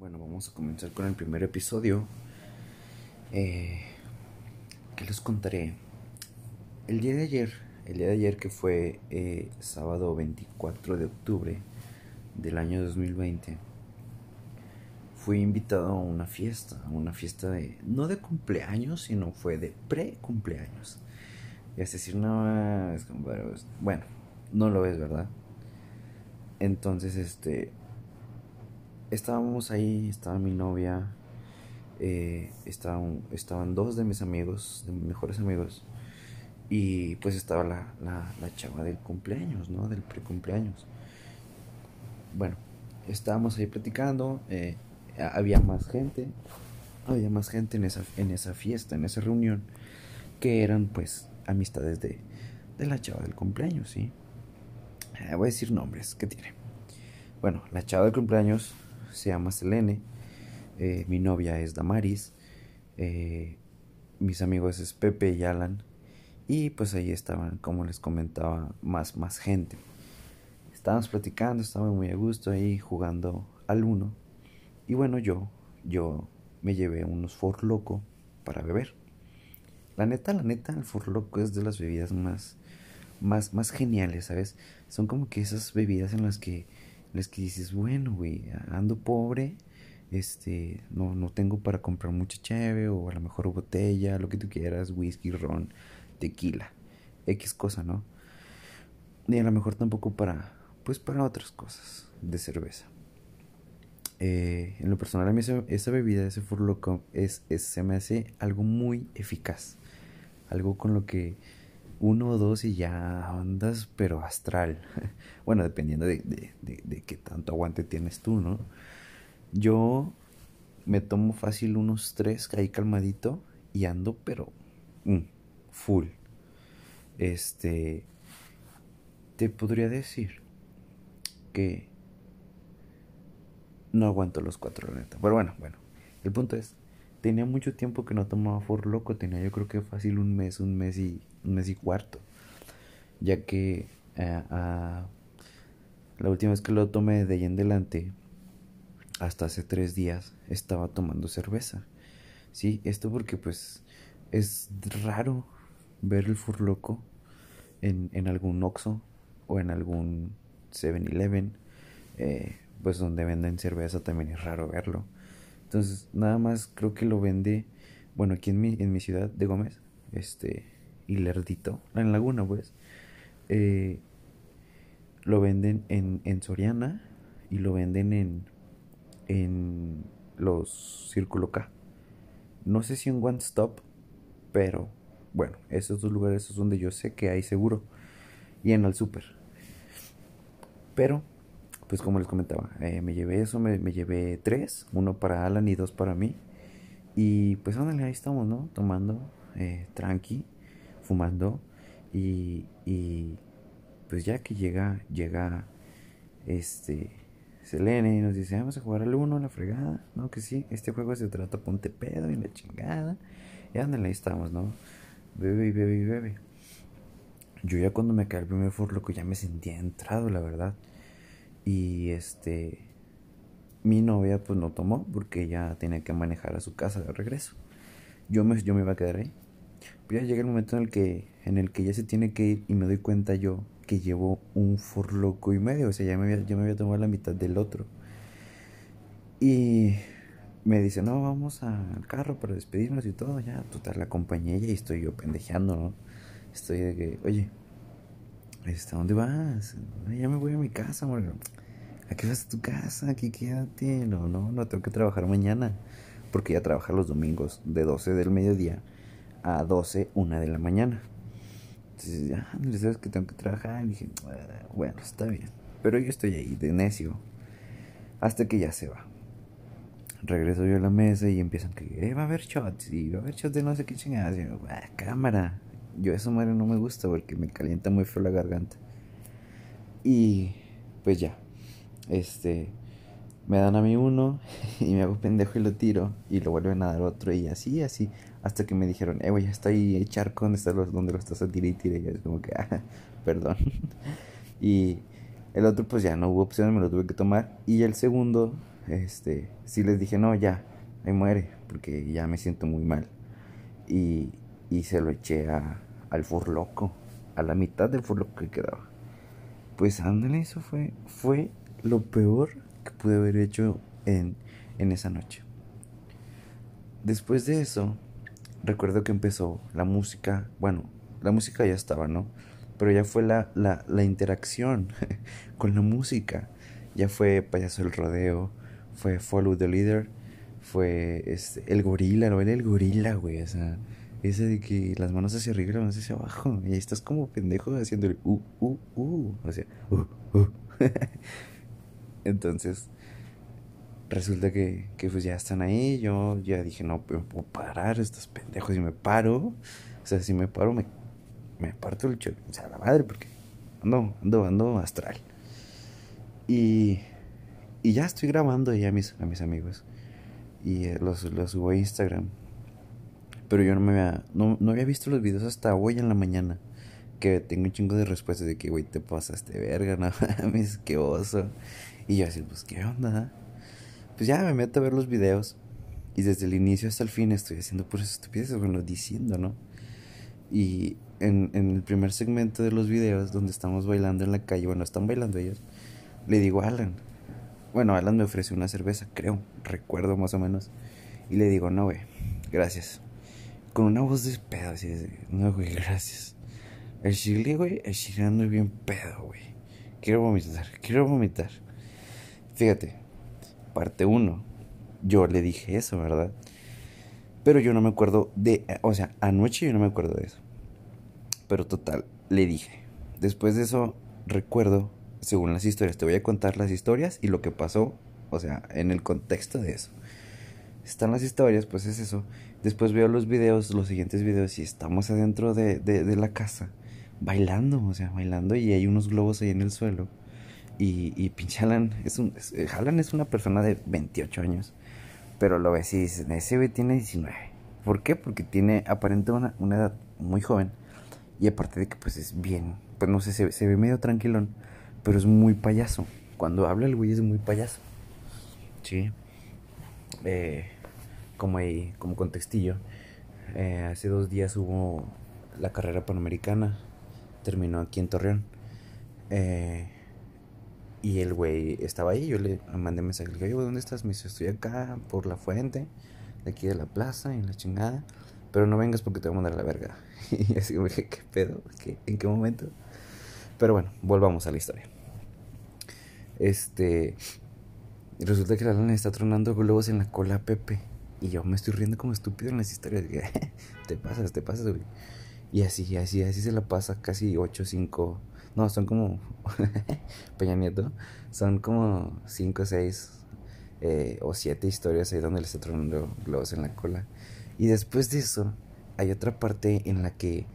Bueno, vamos a comenzar con el primer episodio. Eh, ¿Qué les contaré? El día de ayer, el día de ayer que fue eh, sábado 24 de octubre del año 2020, fui invitado a una fiesta, a una fiesta de, no de cumpleaños, sino fue de pre-cumpleaños. Y es decir, no, es como, bueno, no lo es, ¿verdad? Entonces, este, estábamos ahí, estaba mi novia, eh, estaban, estaban dos de mis amigos, de mis mejores amigos, y pues estaba la, la, la chava del cumpleaños, ¿no? Del precumpleaños. Bueno, estábamos ahí platicando, eh, había más gente, había más gente en esa, en esa fiesta, en esa reunión, que eran pues amistades de, de la chava del cumpleaños, ¿sí? Eh, voy a decir nombres, ¿qué tiene? Bueno, la chava del cumpleaños se llama Selene, eh, mi novia es Damaris, eh, mis amigos es Pepe y Alan, y pues ahí estaban, como les comentaba, más, más gente. Estábamos platicando, estaba muy a gusto ahí jugando al uno. Y bueno, yo, yo me llevé unos For Loco para beber. La neta, la neta, el For Loco es de las bebidas más, más, más geniales, ¿sabes? Son como que esas bebidas en las que les que dices, bueno, güey, ando pobre, este, no, no tengo para comprar mucha cheve o a lo mejor botella, lo que tú quieras, whisky, ron, tequila, X cosa, ¿no? Ni a lo mejor tampoco para, pues para otras cosas de cerveza. Eh, en lo personal a mí esa, bebida, ese furloco, es, es, se me hace algo muy eficaz. Algo con lo que uno o dos y ya andas, pero astral. bueno, dependiendo de, de, qué tanto aguante tienes tú, ¿no? Yo me tomo fácil unos tres, ahí calmadito, y ando, pero mm, full. Este, te podría decir que no aguanto los cuatro, la neta. Pero bueno, bueno, el punto es, tenía mucho tiempo que no tomaba For Loco, tenía yo creo que fácil un mes, un mes y un mes y cuarto, ya que eh, la última vez que lo tomé de ahí en adelante, hasta hace tres días, estaba tomando cerveza. Sí, esto porque pues es raro ver el furloco en, en algún Oxxo o en algún 7-Eleven, eh, pues donde venden cerveza también es raro verlo. Entonces, nada más creo que lo vende, bueno, aquí en mi, en mi ciudad de Gómez, este, y Lerdito, en Laguna, pues, eh, lo venden en, en Soriana y lo venden en, en los Círculo K. No sé si en One Stop, pero bueno, esos dos lugares son donde yo sé que hay seguro. Y en el super. Pero, pues como les comentaba, eh, me llevé eso, me, me, llevé tres, uno para Alan y dos para mí. Y pues ándale, ahí estamos, ¿no? Tomando eh, tranqui fumando y, y pues ya que llega, llega este Selene y nos dice, vamos a jugar al uno, la fregada, ¿no? Que sí, este juego se trata ponte pedo y la chingada. Y ándale, ahí estamos, ¿no? Bebe y bebe y bebe. Yo ya cuando me cae el primer que ya me sentía entrado, la verdad. Y este mi novia pues no tomó porque ella tenía que manejar a su casa de regreso. Yo me, yo me iba a quedar ahí. Ya llega el momento en el que en el que ya se tiene que ir y me doy cuenta yo que llevo un forloco y medio, o sea, ya me había, me había tomado la mitad del otro. Y me dice, no, vamos al carro para despedirnos y todo, ya, total, la acompañé y estoy yo pendejeando, ¿no? Estoy de que, oye, ¿hasta dónde vas? Ya me voy a mi casa, amor. ¿A qué vas a tu casa? Aquí quédate. No, no, no tengo que trabajar mañana. Porque ya trabaja los domingos de 12 del mediodía a 12, 1 de la mañana. Entonces, ya, no sabes que tengo que trabajar. Y dije, ah, bueno, está bien. Pero yo estoy ahí, de necio. Hasta que ya se va. Regreso yo a la mesa y empiezan que, eh, va a haber shots. Y va a haber shots de no sé qué chingadas. Y yo, ah, cámara. Yo eso madre no me gusta porque me calienta muy feo la garganta. Y pues ya. Este me dan a mí uno y me hago pendejo y lo tiro y lo vuelven a dar otro y así, así, hasta que me dijeron, eh, güey, ya está ahí el charco donde, está los, donde lo estás a tirar y tirar y es como que, ah, perdón. y el otro pues ya no hubo opción, me lo tuve que tomar y el segundo, este, sí les dije, no, ya, ahí muere, porque ya me siento muy mal. Y, y se lo eché a, al furloco, a la mitad del furloco que quedaba. Pues ándale, eso fue, fue lo peor que pude haber hecho en, en esa noche. Después de eso, recuerdo que empezó la música, bueno, la música ya estaba, ¿no? Pero ya fue la, la, la interacción con la música. Ya fue Payaso el Rodeo, fue Follow the Leader, fue este, el gorila, ¿no? el gorila, güey, o sea, ese de que las manos hacia arriba y las manos hacia abajo, y ahí estás como pendejo haciendo el uh, uh, uh, o sea, uh, uh. Entonces, resulta que, que pues ya están ahí, yo ya dije, no, puedo parar estos pendejos, y me paro, o sea, si me paro me, me parto el choque, o sea, la madre, porque ando, ando, ando astral. Y, y ya estoy grabando ya a mis, mis amigos. Y eh, los, los subo a Instagram. Pero yo no me había, no, no había visto los videos hasta hoy en la mañana. Que tengo un chingo de respuestas de que, güey, te pasaste verga, no mames, qué oso. Y yo así, pues, ¿qué onda? Pues ya me meto a ver los videos. Y desde el inicio hasta el fin estoy haciendo puras estupideces, bueno, diciendo, ¿no? Y en, en el primer segmento de los videos, donde estamos bailando en la calle, bueno, están bailando ellos le digo a Alan. Bueno, Alan me ofreció una cerveza, creo, recuerdo más o menos. Y le digo, no, güey, gracias. Con una voz de pedo, así de, no, güey, gracias. El chile, güey, el chile ando bien pedo, güey. Quiero vomitar, quiero vomitar. Fíjate, parte uno, yo le dije eso, ¿verdad? Pero yo no me acuerdo de, o sea, anoche yo no me acuerdo de eso. Pero total, le dije. Después de eso, recuerdo según las historias. Te voy a contar las historias y lo que pasó, o sea, en el contexto de eso. Están las historias, pues es eso. Después veo los videos, los siguientes videos, y estamos adentro de, de, la casa, bailando, o sea, bailando, y hay unos globos ahí en el suelo. Y, y pinche Alan es, un, es, Alan es una persona de 28 años, pero lo ves y dices, ese güey tiene 19. ¿Por qué? Porque tiene aparente una, una edad muy joven. Y aparte de que pues es bien, pues no sé, se, se ve medio tranquilón pero es muy payaso. Cuando habla el güey es muy payaso. Sí. Eh, como, ahí, como contextillo, eh, hace dos días hubo la carrera panamericana. Terminó aquí en Torreón. Eh, y el güey estaba ahí. Yo le mandé mensaje. Le dije, ¿dónde estás? Me dice, estoy acá por la fuente, de aquí de la plaza, en la chingada. Pero no vengas porque te voy a mandar a la verga. y así me dije, ¿qué pedo? ¿En qué momento? Pero bueno, volvamos a la historia. Este. Resulta que la lana está tronando globos en la cola Pepe. Y yo me estoy riendo como estúpido en las historias. te pasas, te pasas, güey. Y así, así, así se la pasa casi 8, 5. No, son como. Peña Nieto. Son como 5, 6 eh, o 7 historias ahí donde le está tronando globos en la cola. Y después de eso, hay otra parte en la que.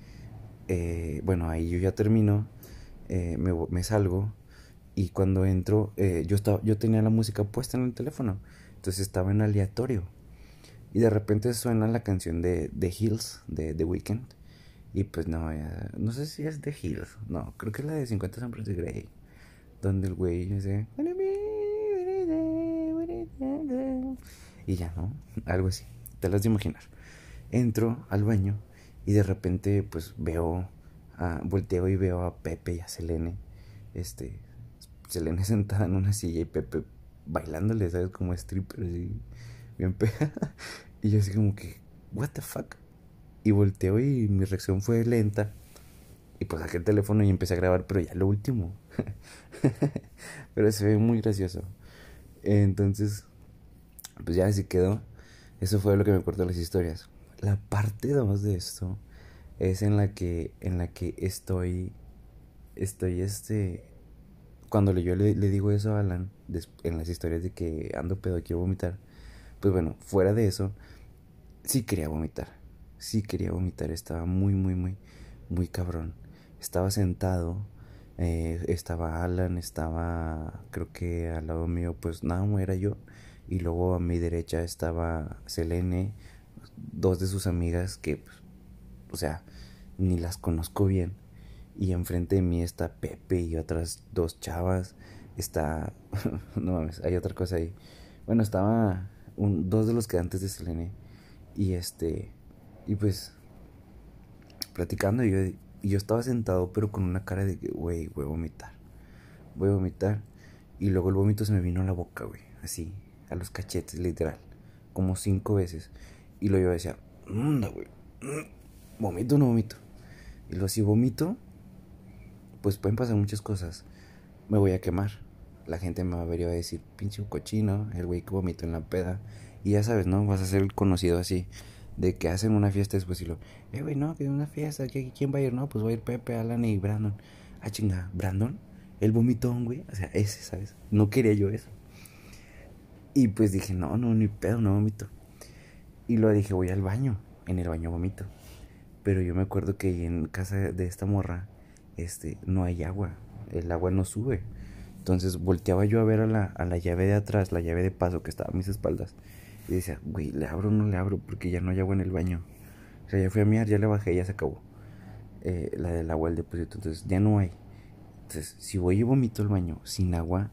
Eh, bueno, ahí yo ya termino. Eh, me, me salgo y cuando entro, eh, yo, estaba, yo tenía la música puesta en el teléfono. Entonces estaba en aleatorio. Y de repente suena la canción de The Hills, de The Weeknd. Y pues no, no sé si es The Hills. No, creo que es la de 50 sombras de Grey. Donde el güey dice... Y ya, ¿no? Algo así. Te las de imaginar. Entro al baño y de repente pues veo... A, volteo y veo a Pepe y a Selene. Este, Selene sentada en una silla y Pepe bailándole, ¿sabes? Como stripper, así, bien pega. Y yo así como que, what the fuck? Y volteo y mi reacción fue lenta. Y pues saqué el teléfono y empecé a grabar, pero ya lo último. pero se ve muy gracioso. Entonces, pues ya así quedó. Eso fue lo que me cortó las historias. La parte 2 de esto es en la que en la que estoy estoy este cuando yo le, digo eso a Alan en las historias de que ando pedo quiero vomitar, pues bueno, fuera de eso, sí quería vomitar. Sí quería vomitar. Estaba muy, muy, muy, muy cabrón. Estaba sentado. Eh, estaba Alan, estaba creo que al lado mío pues nada era yo y luego a mi derecha estaba Selene, dos de sus amigas que pues, o sea, ni las conozco bien y enfrente de mí está Pepe y otras dos chavas. Está. no mames, hay otra cosa ahí. Bueno, estaba un, dos de los quedantes de Selene. Y este. Y pues. Platicando, yo, yo estaba sentado, pero con una cara de que, güey, voy a vomitar. Voy a vomitar. Y luego el vómito se me vino a la boca, güey. Así, a los cachetes, literal. Como cinco veces. Y luego yo decía, mmm, güey. Vomito o no vomito. Y luego si vomito, pues pueden pasar muchas cosas. Me voy a quemar. La gente me va a ver y va a decir, pinche cochino, el güey que vomito en la peda. Y ya sabes, ¿no? Vas a ser conocido así. De que hacen una fiesta después y lo, eh, güey, no, que es una fiesta, ¿quién va a ir? No, pues va a ir Pepe, Alan y Brandon. Ah, chinga, ¿Brandon? El vomitón, güey. O sea, ese, ¿sabes? No quería yo eso. Y pues dije, no, no, ni pedo, no vomito. Y lo dije, voy al baño. En el baño vomito. Pero yo me acuerdo que en casa de esta morra, este, no hay agua. El agua no sube. Entonces volteaba yo a ver a la, a la llave de atrás, la llave de paso que estaba a mis espaldas. Y decía, güey, ¿le abro o no le abro? Porque ya no hay agua en el baño. O sea, ya fui a mirar, ya le bajé, ya se acabó. Eh, la del agua, el depósito. Entonces ya no hay. Entonces, si voy y vomito el baño sin agua,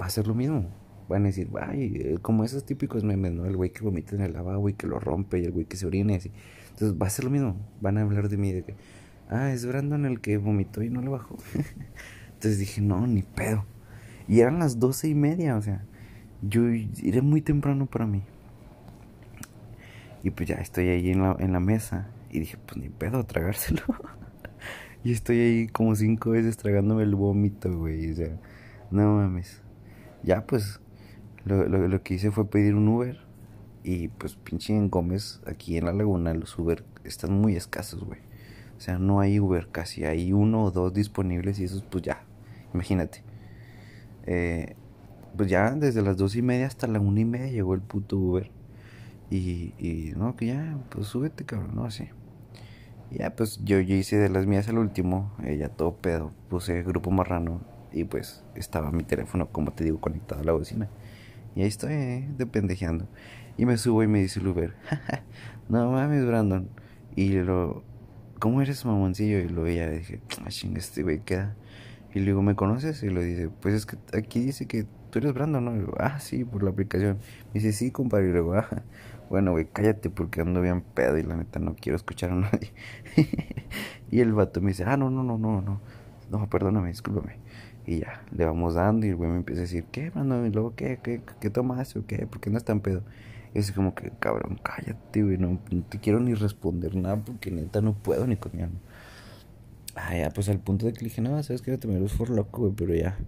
va a ser lo mismo. Van a decir, ay, eh, como esos típicos memes, ¿no? El güey que vomita en el lavabo y que lo rompe y el güey que se orine así. Entonces va a ser lo mismo. Van a hablar de mí de que, ah, es Brandon el que vomitó y no le bajó. Entonces dije, no, ni pedo. Y eran las doce y media, o sea, yo era muy temprano para mí. Y pues ya estoy ahí en la, en la mesa. Y dije, pues ni pedo, tragárselo. y estoy ahí como cinco veces tragándome el vómito, güey. O sea, no mames. Ya pues, lo, lo, lo que hice fue pedir un Uber. Y pues pinche en Gómez, aquí en la laguna, los Uber están muy escasos, güey. O sea, no hay Uber casi. Hay uno o dos disponibles y esos pues ya. Imagínate. Eh, pues ya desde las dos y media hasta la una y media llegó el puto Uber. Y, y no, que ya, pues súbete, cabrón, no así. Ya, pues yo, yo hice de las mías al último, ella todo pedo, puse grupo marrano y pues estaba mi teléfono, como te digo, conectado a la bocina. Y ahí estoy, eh, de pendejeando. Y me subo y me dice el Uber, no mames, Brandon. Y lo, ¿cómo eres mamoncillo? Y lo veía, dije, ah, ching, este güey queda. Y le digo, ¿me conoces? Y lo dice, pues es que aquí dice que tú eres Brandon, ¿no? Y digo, ah, sí, por la aplicación. Me dice, sí, compadre. Y luego, ah, bueno, güey, cállate porque ando bien pedo y la neta no quiero escuchar a nadie. y el vato me dice, ah, no, no, no, no, no. No, perdóname, discúlpame. Y ya, le vamos dando y el güey me empieza a decir, ¿qué, Brandon? Y luego, ¿qué, qué, qué tomaste o qué? ¿Por qué no es tan pedo? Y es como que, cabrón, cállate, güey, no, no, te quiero ni responder nada porque neta no puedo ni con mi alma. Ah, ya, pues al punto de que le dije, no, sabes que te me por loco, güey, pero ya,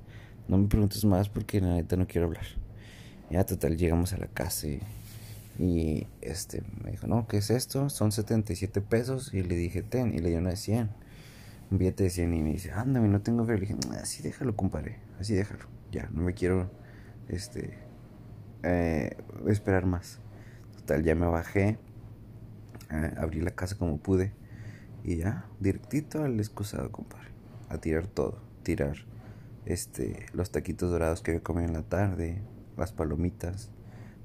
no me preguntes más porque la neta no quiero hablar. Ya, total, llegamos a la casa y, este, me dijo, no, ¿qué es esto? Son 77 pesos. Y le dije, ten, y le dio una de 100. Un billete de 100 y me dice, ándame, no tengo fe. Le dije, así déjalo, compadre, así déjalo. Ya, no me quiero, este, eh, esperar más. Total, ya me bajé, eh, abrí la casa como pude y ya, directito al excusado, compadre. A tirar todo, tirar este los taquitos dorados que había comido en la tarde, las palomitas,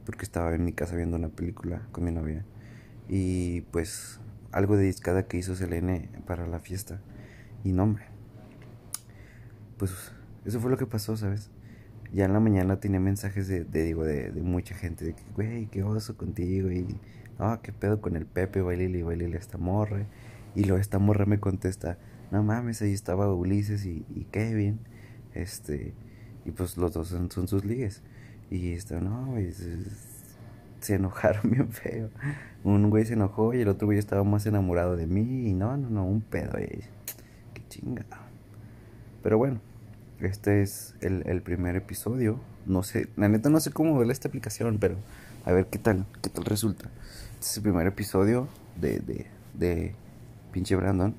porque estaba en mi casa viendo una película con mi novia y pues algo de discada que hizo Selene para la fiesta. Y no, hombre. Pues eso fue lo que pasó, ¿sabes? ya en la mañana tenía mensajes de, digo, de, mucha gente, de que, güey, qué oso contigo, y, no, qué pedo con el Pepe, bailile, bailile esta morra, y luego esta morra me contesta, no mames, ahí estaba Ulises y, Kevin, este, y pues los dos son, sus ligues, y esto, no, güey, se, enojaron bien feo, un güey se enojó y el otro güey estaba más enamorado de mí, y no, no, no, un pedo, ahí, qué chingada, pero bueno, este es el, primer episodio. No sé, la neta no sé cómo ver esta aplicación, pero a ver qué tal, qué tal resulta. Este es el primer episodio de, de, de pinche Brandon.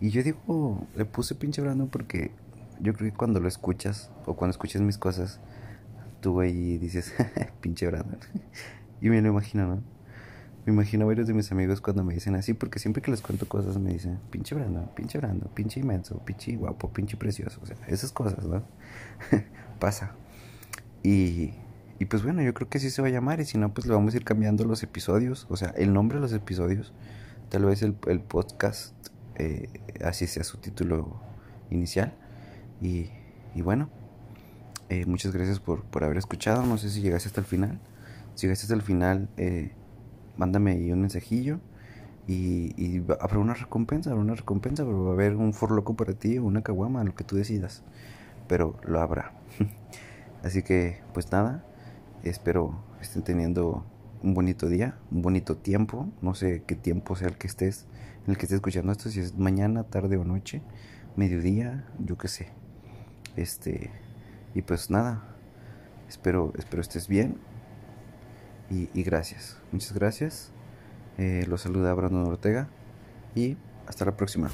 Y yo digo, le puse pinche Brandon porque yo creo que cuando lo escuchas o cuando escuchas mis cosas, tú ahí dices, pinche Brandon. y me lo imagino, ¿no? Me imagino a varios de mis amigos cuando me dicen así, porque siempre que les cuento cosas me dicen, pinche Brando, pinche Brando, pinche inmenso, pinche guapo, pinche precioso. O sea, esas cosas, ¿no? Pasa. Y, y pues bueno, yo creo que así se va a llamar. Y si no, pues le vamos a ir cambiando los episodios. O sea, el nombre de los episodios. Tal vez el, el podcast, eh, así sea su título inicial. Y, y bueno, Eh, muchas gracias por, por, haber escuchado. No sé si llegaste hasta el final. Si llegaste hasta el final, eh, mándame un mensajillo. Y, y, habrá una recompensa, habrá una recompensa, pero va a haber un forloco para ti o una caguama, lo que tú decidas. Pero lo habrá. Así que, pues nada, espero estén teniendo un bonito día, un bonito tiempo. No sé qué tiempo sea el que estés, en el que estés escuchando esto, si es mañana, tarde o noche, mediodía, yo qué sé. Este, y pues nada, espero, espero estés bien. Y, y gracias, muchas gracias. Eh, los saluda Brandon Ortega y hasta la próxima.